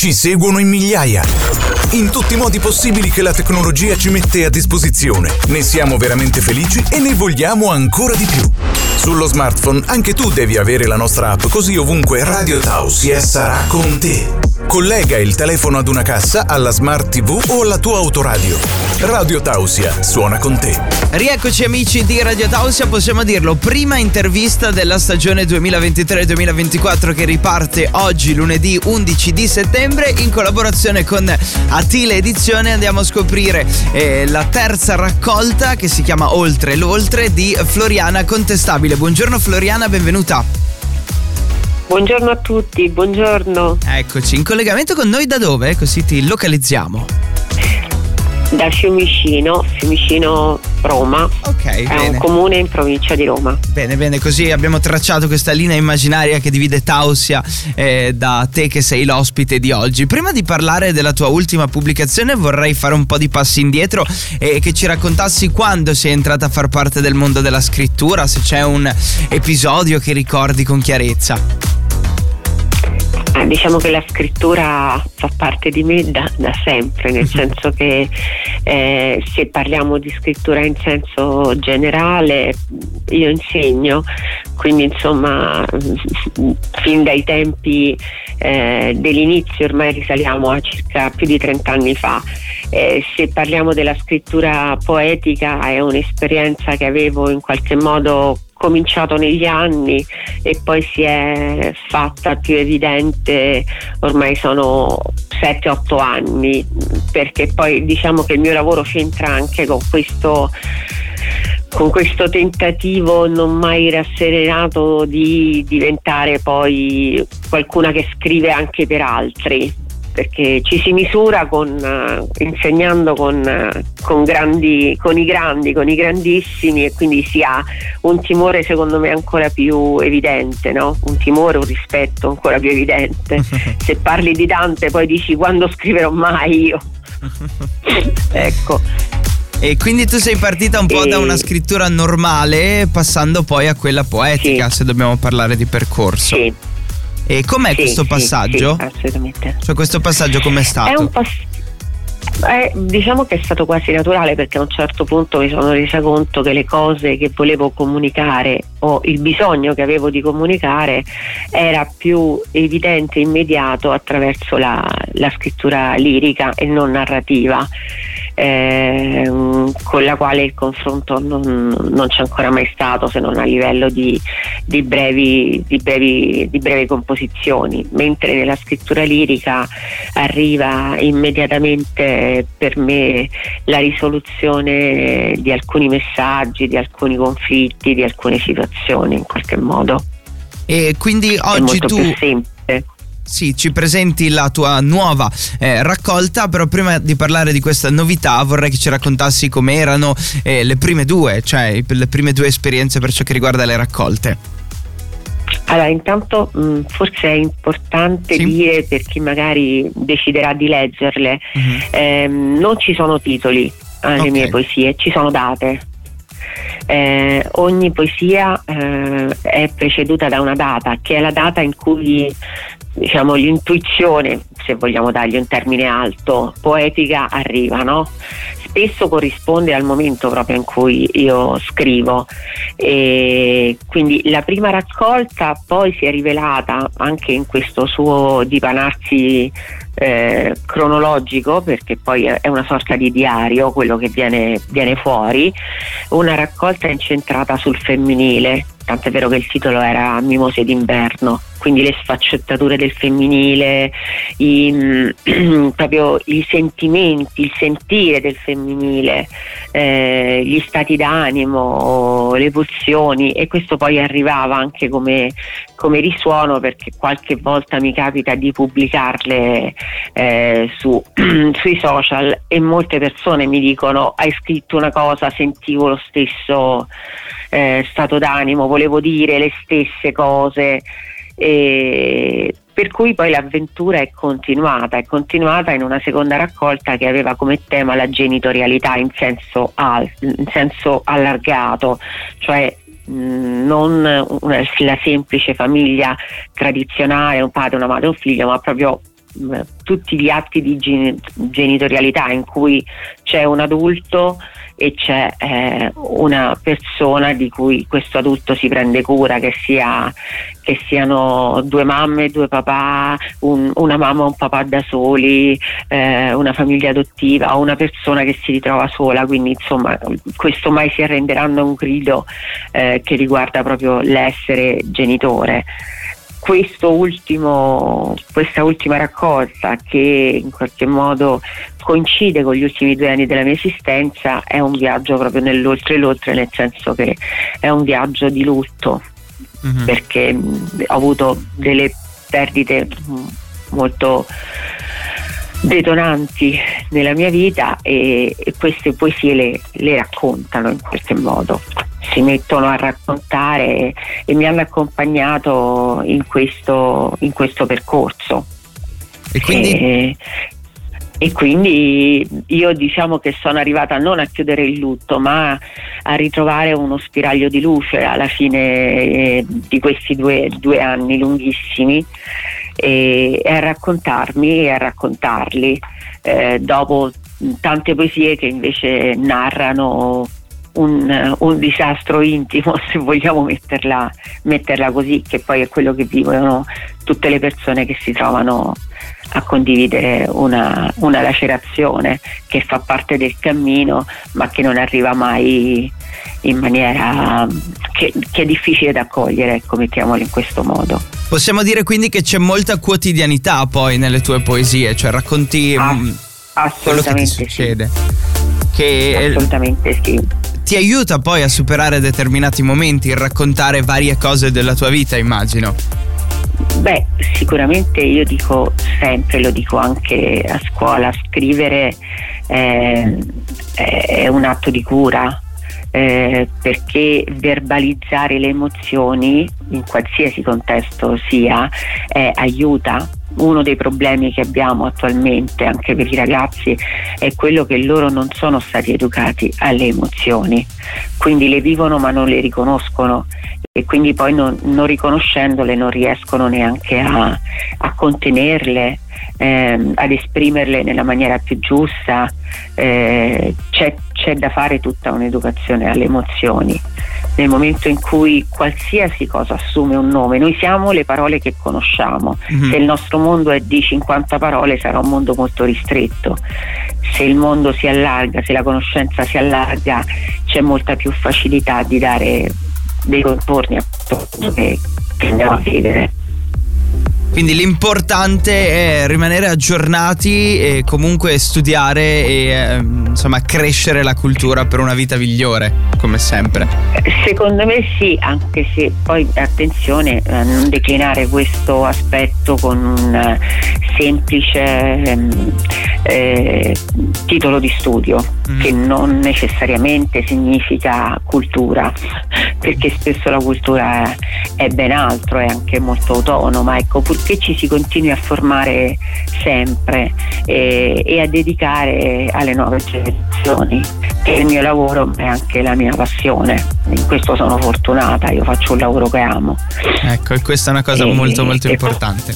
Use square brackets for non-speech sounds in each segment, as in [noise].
ci seguono in migliaia. In tutti i modi possibili che la tecnologia ci mette a disposizione. Ne siamo veramente felici e ne vogliamo ancora di più. Sullo smartphone anche tu devi avere la nostra app, così ovunque Radio Tausia sarà con te. Collega il telefono ad una cassa, alla smart TV o alla tua autoradio. Radio Tausia suona con te. Rieccoci amici di Radio Tausia, possiamo dirlo, prima intervista della stagione 2023-2024 che riparte oggi lunedì 11 di settembre in collaborazione con Atile Edizione andiamo a scoprire eh, la terza raccolta che si chiama Oltre l'Oltre di Floriana Contestabile. Buongiorno Floriana, benvenuta. Buongiorno a tutti, buongiorno. Eccoci, in collegamento con noi da dove? Così ti localizziamo. Da Fiumicino, Fiumicino Roma. Ok, è bene. un comune in provincia di Roma. Bene, bene, così abbiamo tracciato questa linea immaginaria che divide Tausia eh, da te che sei l'ospite di oggi. Prima di parlare della tua ultima pubblicazione vorrei fare un po' di passi indietro e che ci raccontassi quando sei entrata a far parte del mondo della scrittura, se c'è un episodio che ricordi con chiarezza. Ah, diciamo che la scrittura fa parte di me da, da sempre, nel senso che eh, se parliamo di scrittura in senso generale, io insegno, quindi insomma fin dai tempi eh, dell'inizio ormai risaliamo a circa più di 30 anni fa. Eh, se parliamo della scrittura poetica è un'esperienza che avevo in qualche modo cominciato negli anni e poi si è fatta più evidente ormai sono 7-8 anni perché poi diciamo che il mio lavoro c'entra anche con questo con questo tentativo non mai rasserenato di diventare poi qualcuna che scrive anche per altri perché ci si misura con, uh, insegnando con, uh, con, grandi, con, i grandi, con i grandissimi e quindi si ha un timore secondo me ancora più evidente, no? un timore, un rispetto ancora più evidente. [laughs] Se parli di Dante poi dici quando scriverò mai io. [laughs] ecco. E quindi tu sei partita un po' e... da una scrittura normale passando poi a quella poetica, sì. se dobbiamo parlare di percorso. Sì. E com'è sì, questo sì, passaggio? Sì, assolutamente. Cioè questo passaggio com'è stato? È un passaggio eh, diciamo che è stato quasi naturale perché a un certo punto mi sono resa conto che le cose che volevo comunicare o il bisogno che avevo di comunicare era più evidente e immediato attraverso la, la scrittura lirica e non narrativa eh, con la quale il confronto non, non, c'è ancora mai stato se non a livello di, di, brevi, di, brevi, di brevi composizioni, mentre nella scrittura lirica arriva immediatamente per me la risoluzione di alcuni messaggi, di alcuni conflitti, di alcune situazioni in qualche modo. E quindi oggi tu... Sì, ci presenti la tua nuova eh, raccolta, però prima di parlare di questa novità vorrei che ci raccontassi come erano eh, le prime due, cioè le prime due esperienze per ciò che riguarda le raccolte. Allora, intanto mh, mm, forse è importante sì. dire per chi magari deciderà di leggerle, uh-huh. ehm, non ci sono titoli alle okay. mie poesie, ci sono date. Eh, ogni poesia eh, è preceduta da una data, che è la data in cui diciamo, l'intuizione, se vogliamo dargli un termine alto, poetica arriva, no? Spesso corrisponde al momento proprio in cui io scrivo. E quindi la prima raccolta poi si è rivelata anche in questo suo dipanarsi eh, cronologico, perché poi è una sorta di diario quello che viene, viene fuori, una raccolta incentrata sul femminile, tant'è vero che il titolo era Mimose d'inverno quindi le sfaccettature del femminile, i, [clears throat] proprio i sentimenti, il sentire del femminile, eh, gli stati d'animo, le pulsioni e questo poi arrivava anche come, come risuono perché qualche volta mi capita di pubblicarle eh, su, [clears throat] sui social e molte persone mi dicono hai scritto una cosa, sentivo lo stesso eh, stato d'animo, volevo dire le stesse cose. E per cui poi l'avventura è continuata, è continuata in una seconda raccolta che aveva come tema la genitorialità in senso, al, in senso allargato, cioè non una, la semplice famiglia tradizionale, un padre, una madre, un figlio, ma proprio tutti gli atti di genitorialità in cui c'è un adulto e c'è eh, una persona di cui questo adulto si prende cura, che, sia, che siano due mamme, due papà, un, una mamma e un papà da soli, eh, una famiglia adottiva o una persona che si ritrova sola, quindi insomma questo mai si arrenderanno un grido eh, che riguarda proprio l'essere genitore ultimo, questa ultima raccolta che in qualche modo coincide con gli ultimi due anni della mia esistenza è un viaggio proprio nell'oltre l'oltre nel senso che è un viaggio di lutto mm-hmm. perché ho avuto delle perdite molto detonanti nella mia vita e, e queste poesie le, le raccontano in qualche modo si mettono a raccontare e mi hanno accompagnato in questo, in questo percorso. E quindi? E, e quindi io diciamo che sono arrivata non a chiudere il lutto ma a ritrovare uno spiraglio di luce alla fine eh, di questi due, due anni lunghissimi e, e, a raccontarmi e a raccontarli. Eh, dopo tante poesie che invece narrano un, un, disastro intimo, [laughs] se vogliamo metterla, metterla, così, che poi è quello che vivono tutte le persone che si trovano a condividere una, una lacerazione che fa parte del cammino ma che non arriva mai in maniera che, che è difficile da accogliere, ecco, mettiamolo in questo modo. Possiamo dire quindi che c'è molta quotidianità poi nelle tue poesie, cioè racconti ah, mm, assolutamente quello che succede. Sì. Che assolutamente sì ti aiuta poi a superare determinati momenti, il raccontare varie cose della tua vita, immagino. Beh, sicuramente io dico sempre, lo dico anche a scuola, scrivere eh, è un atto di cura, eh, perché verbalizzare le emozioni in qualsiasi contesto sia eh, aiuta. Uno dei problemi che abbiamo attualmente anche per i ragazzi è quello che loro non sono stati educati alle emozioni, quindi le vivono ma non le riconoscono e quindi poi non, non riconoscendole non riescono neanche a, a contenerle, ehm, ad esprimerle nella maniera più giusta. Eh, c'è, c'è da fare tutta un'educazione alle emozioni. Nel momento in cui qualsiasi cosa assume un nome, noi siamo le parole che conosciamo. Mm-hmm. Se il nostro mondo è di 50 parole sarà un mondo molto ristretto. Se il mondo si allarga, se la conoscenza si allarga, c'è molta più facilità di dare dei contorni appunto che, che andiamo a vivere. Quindi l'importante è rimanere aggiornati e comunque studiare e eh, insomma crescere la cultura per una vita migliore, come sempre. Secondo me sì, anche se poi attenzione a non declinare questo aspetto con un eh, semplice ehm, eh, titolo di studio, mm. che non necessariamente significa cultura, perché spesso la cultura è, è ben altro, è anche molto autonoma. Ecco, pur che ci si continui a formare sempre e, e a dedicare alle nuove generazioni, che il mio lavoro è anche la mia passione. In questo sono fortunata, io faccio un lavoro che amo. Ecco, e questa è una cosa e, molto molto importante.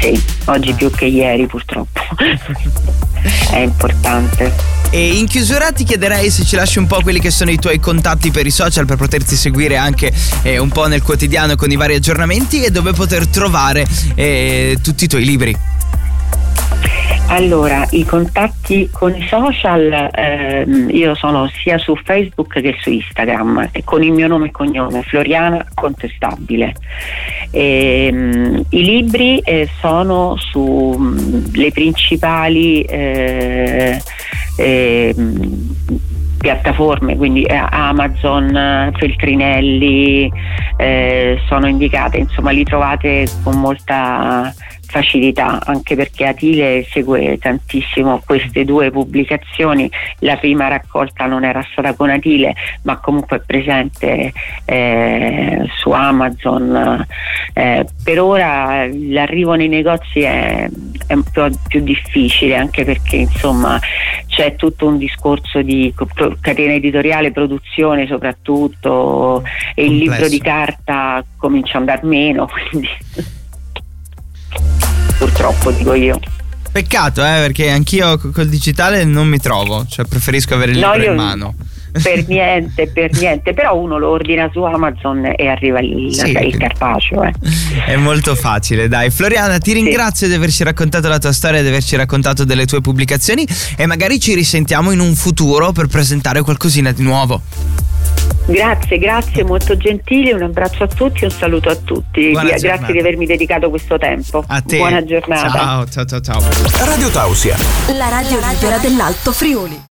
Sì, oggi più che ieri purtroppo. [laughs] è importante. E in chiusura ti chiederei se ci lasci un po' quelli che sono i tuoi contatti per i social per poterti seguire anche eh, un po' nel quotidiano con i vari aggiornamenti e dove poter trovare eh, tutti i tuoi libri. Allora, i contatti con i social, ehm, io sono sia su Facebook che su Instagram, con il mio nome e cognome, Floriana Contestabile. E, ehm, I libri eh, sono sulle mm, principali eh, eh, piattaforme, quindi eh, Amazon, Feltrinelli, eh, sono indicate, insomma li trovate con molta facilità, anche perché Atile segue tantissimo queste due pubblicazioni. La prima raccolta non era stata con Atile, ma comunque è presente eh, su Amazon. Eh, per ora l'arrivo nei negozi è, è un po' più difficile, anche perché insomma c'è tutto un discorso di catena editoriale, produzione soprattutto, e il libro di carta comincia ad andare meno. [laughs] Quindi. Purtroppo dico io. Peccato, eh, perché anch'io col digitale non mi trovo, cioè preferisco avere il libro no, in mano. Per niente, per niente, però uno lo ordina su Amazon e arriva lì sì. il carpaceo. Eh. È molto facile, dai. Floriana, ti ringrazio sì. di averci raccontato la tua storia, di averci raccontato delle tue pubblicazioni e magari ci risentiamo in un futuro per presentare qualcosina di nuovo. Grazie, grazie, molto gentili, un abbraccio a tutti, un saluto a tutti. Buona grazie giornata. di avermi dedicato questo tempo. A te. Buona giornata. Ciao, ciao, ciao, ciao. Radio Tausia. La radio libera dell'Alto Friuli.